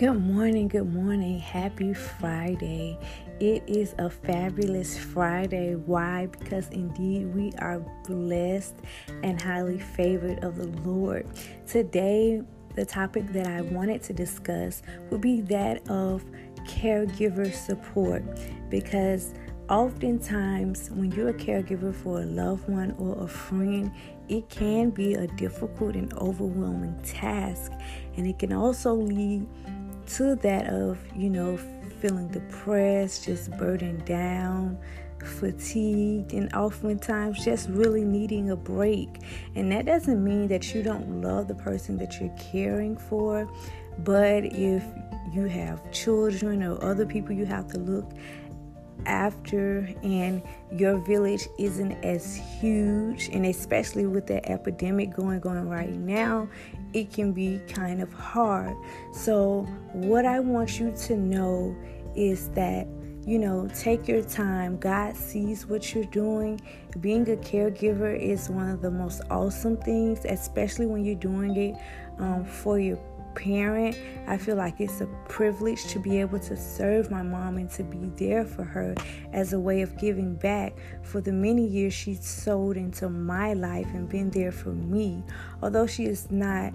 Good morning, good morning. Happy Friday. It is a fabulous Friday. Why? Because indeed we are blessed and highly favored of the Lord. Today, the topic that I wanted to discuss would be that of caregiver support because oftentimes when you're a caregiver for a loved one or a friend, it can be a difficult and overwhelming task, and it can also lead to that of, you know, feeling depressed, just burdened down, fatigued, and oftentimes just really needing a break. And that doesn't mean that you don't love the person that you're caring for, but if you have children or other people you have to look after and your village isn't as huge and especially with the epidemic going on right now it can be kind of hard. So what i want you to know is that you know take your time. God sees what you're doing. Being a caregiver is one of the most awesome things especially when you're doing it um, for your parent. I feel like it's a privilege to be able to serve my mom and to be there for her as a way of giving back for the many years she's sold into my life and been there for me. Although she is not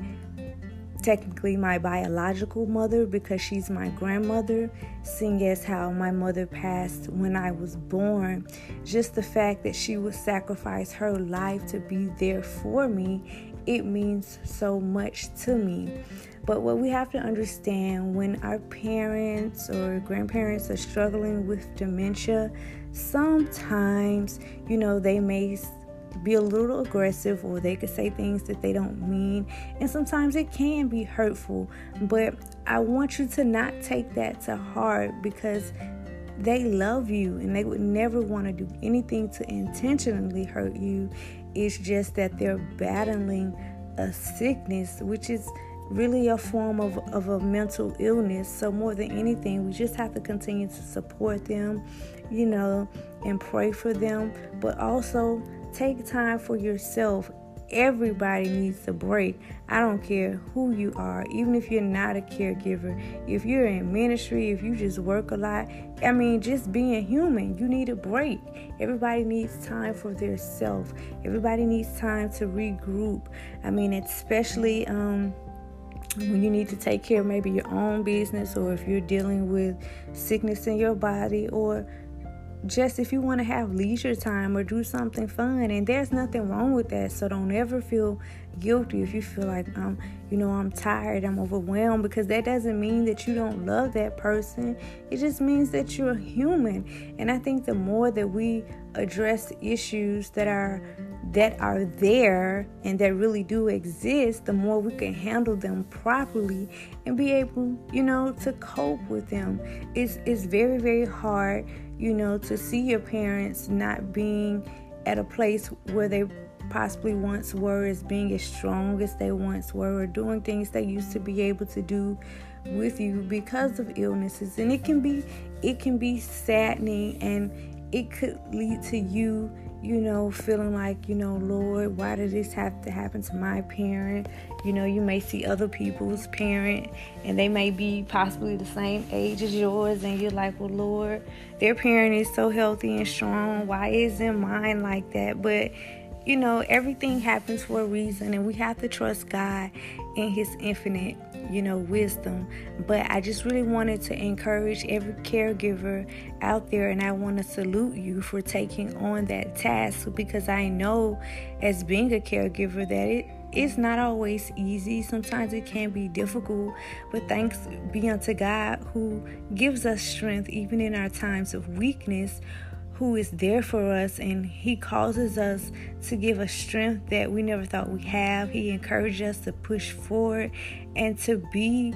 technically my biological mother because she's my grandmother, seeing as how my mother passed when I was born. Just the fact that she would sacrifice her life to be there for me, it means so much to me. But what we have to understand when our parents or grandparents are struggling with dementia, sometimes, you know, they may be a little aggressive or they could say things that they don't mean. And sometimes it can be hurtful. But I want you to not take that to heart because they love you and they would never want to do anything to intentionally hurt you. It's just that they're battling a sickness, which is really a form of, of a mental illness. So, more than anything, we just have to continue to support them, you know, and pray for them, but also take time for yourself. Everybody needs a break. I don't care who you are, even if you're not a caregiver, if you're in ministry, if you just work a lot. I mean, just being human, you need a break. Everybody needs time for their self. Everybody needs time to regroup. I mean, especially um when you need to take care of maybe your own business or if you're dealing with sickness in your body or just if you want to have leisure time or do something fun and there's nothing wrong with that. So don't ever feel guilty if you feel like um you know I'm tired I'm overwhelmed because that doesn't mean that you don't love that person. It just means that you're human. And I think the more that we address issues that are that are there and that really do exist, the more we can handle them properly and be able, you know, to cope with them. It's it's very, very hard, you know, to see your parents not being at a place where they possibly once were as being as strong as they once were or doing things they used to be able to do with you because of illnesses. And it can be it can be saddening and it could lead to you you know, feeling like, you know, Lord, why did this have to happen to my parent? You know, you may see other people's parent and they may be possibly the same age as yours, and you're like, well, Lord, their parent is so healthy and strong. Why isn't mine like that? But you know, everything happens for a reason, and we have to trust God in His infinite, you know, wisdom. But I just really wanted to encourage every caregiver out there, and I want to salute you for taking on that task because I know, as being a caregiver, that it it's not always easy. Sometimes it can be difficult, but thanks be unto God who gives us strength even in our times of weakness who is there for us and he causes us to give us strength that we never thought we have. He encourages us to push forward and to be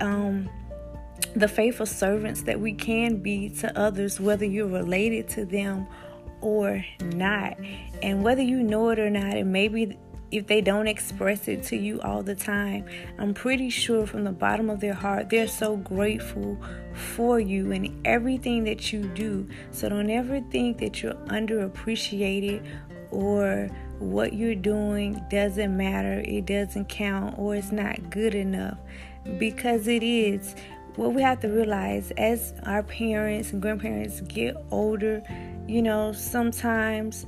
um, the faithful servants that we can be to others whether you're related to them or not. And whether you know it or not and maybe if they don't express it to you all the time, I'm pretty sure from the bottom of their heart they're so grateful for you and everything that you do. So don't ever think that you're underappreciated or what you're doing doesn't matter, it doesn't count, or it's not good enough. because it is. What we have to realize as our parents and grandparents get older, you know, sometimes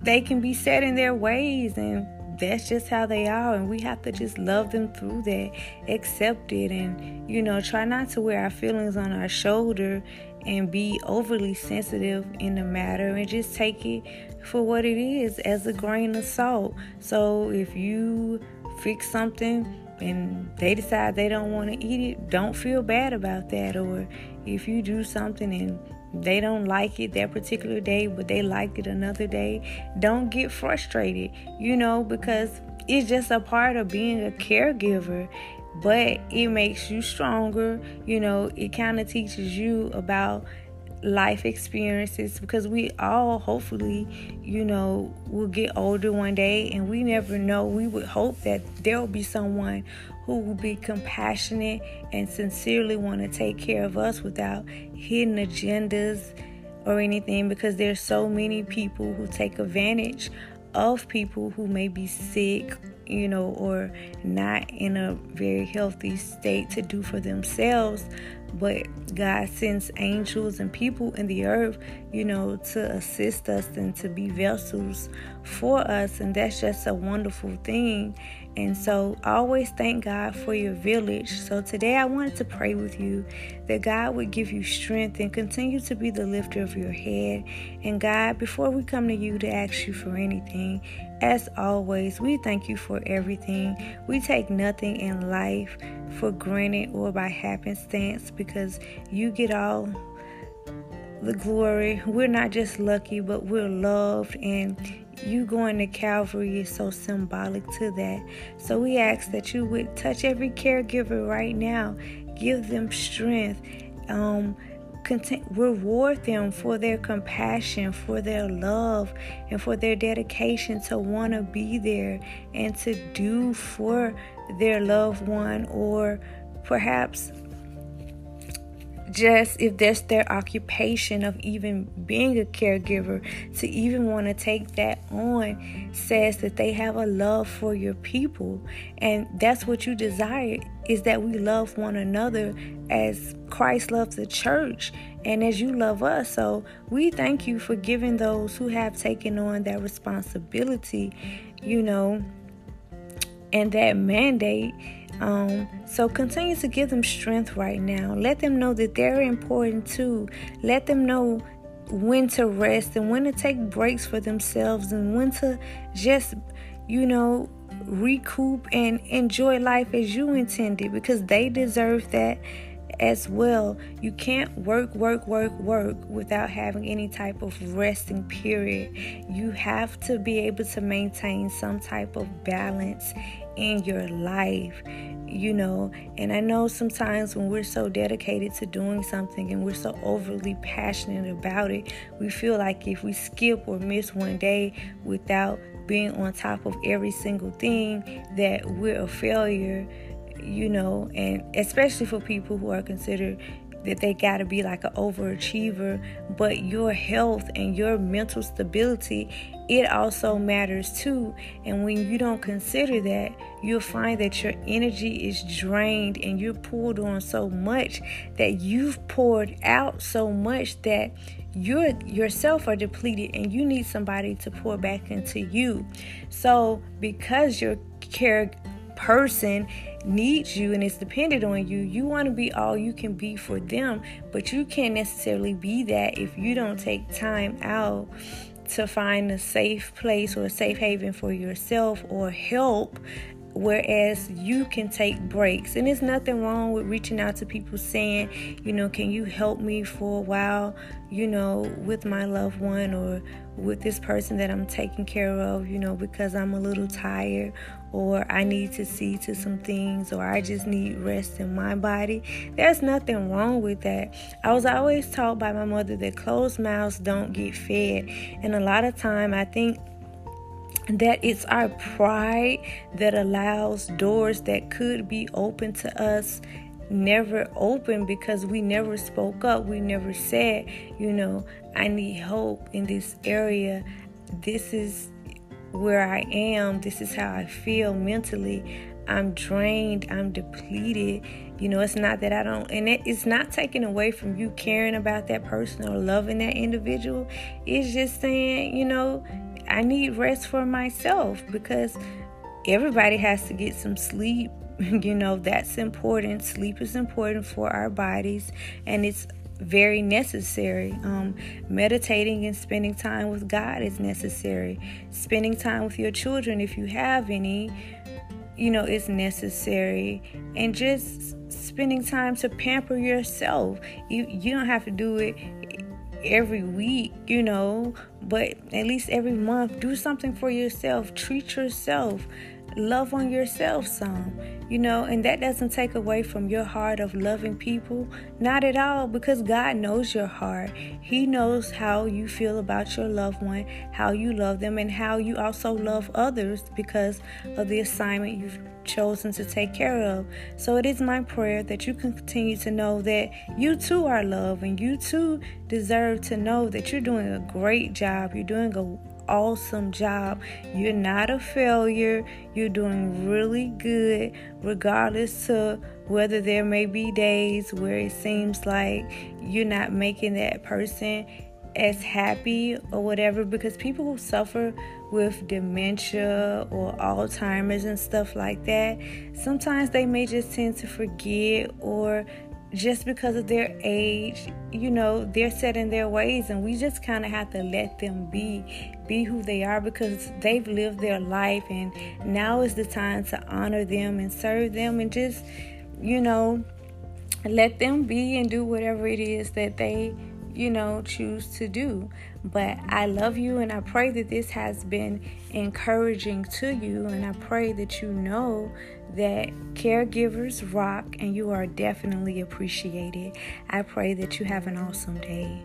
they can be set in their ways and that's just how they are and we have to just love them through that accept it and you know try not to wear our feelings on our shoulder and be overly sensitive in the matter and just take it for what it is as a grain of salt. So if you fix something and they decide they don't want to eat it don't feel bad about that. Or if you do something and they don't like it that particular day, but they like it another day. Don't get frustrated, you know, because it's just a part of being a caregiver. But it makes you stronger, you know, it kind of teaches you about life experiences because we all hopefully you know will get older one day and we never know we would hope that there will be someone who will be compassionate and sincerely want to take care of us without hidden agendas or anything because there's so many people who take advantage of people who may be sick, you know, or not in a very healthy state to do for themselves. But God sends angels and people in the earth, you know, to assist us and to be vessels for us. And that's just a wonderful thing. And so always thank God for your village. So today I wanted to pray with you that God would give you strength and continue to be the lifter of your head. And God, before we come to you to ask you for anything, as always, we thank you for everything. We take nothing in life for granted or by happenstance because you get all the glory. We're not just lucky, but we're loved and you going to Calvary is so symbolic to that. So we ask that you would touch every caregiver right now, give them strength, um, reward them for their compassion, for their love, and for their dedication to want to be there and to do for their loved one or perhaps just if that's their occupation of even being a caregiver, to even want to take that on says that they have a love for your people. And that's what you desire is that we love one another as Christ loves the church and as you love us. So we thank you for giving those who have taken on that responsibility, you know, and that mandate um, so continue to give them strength right now. Let them know that they're important too. Let them know when to rest and when to take breaks for themselves and when to just, you know, recoup and enjoy life as you intended because they deserve that as well. You can't work, work, work, work without having any type of resting period. You have to be able to maintain some type of balance in your life you know? And i know sometimes when we're so dedicated to doing something and we're so overly passionate about it we feel like if we skip or miss one day without being on top of every single thing that we're a failure you know? And especially for people who are considered that they got to be like an overachiever, but your health and your mental stability, it also matters too. And when you don't consider that, you'll find that your energy is drained and you're pulled on so much that you've poured out so much that you yourself are depleted and you need somebody to pour back into you. So, because your care person needs you and is dependent on you, you want to be all you can be for them, but you can't necessarily be that if you don't take time out to find a safe place or a safe haven for yourself or help whereas you can take breaks and there's nothing wrong with reaching out to people saying you know can you help me for a while you know with my loved one or with this person that I'm taking care of you know because I'm a little tired or I need to see to some things, or I just need rest in my body. There's nothing wrong with that. I was always taught by my mother that closed mouths don't get fed, and a lot of time I think that it's our pride that allows doors that could be open to us never open because we never spoke up. We never said, you know, I need help in this area. This is where I am, this is how I feel mentally. I'm drained, I'm depleted. You know, it's not that I don't, and it, it's not taking away from you caring about that person or loving that individual. It's just saying, you know, I need rest for myself because everybody has to get some sleep. You know, that's important. Sleep is important for our bodies, and it's very necessary. Um, meditating and spending time with God is necessary. Spending time with your children, if you have any, you know, is necessary. And just spending time to pamper yourself. You you don't have to do it every week, you know, but at least every month, do something for yourself. Treat yourself love on yourself some, you know, and that doesn't take away from your heart of loving people. Not at all, because God knows your heart. He knows how you feel about your loved one, how you love them, and how you also love others because of the assignment you've chosen to take care of. So it is my prayer that you can continue to know that you too are loved and you too deserve to know that you're doing a great job. You're doing a awesome job. You're not a failure. You're doing really good, regardless to whether there may be days where it seems like you're not making that person as happy or whatever because people who suffer with dementia or Alzheimer's and stuff like that, sometimes they may just tend to forget or just because of their age, you know, they're set in their ways, and we just kind of have to let them be, be who they are because they've lived their life, and now is the time to honor them and serve them, and just, you know, let them be and do whatever it is that they you know, choose to do. But I love you and I pray that this has been encouraging to you. And I pray that you know that caregivers rock and you are definitely appreciated. I pray that you have an awesome day.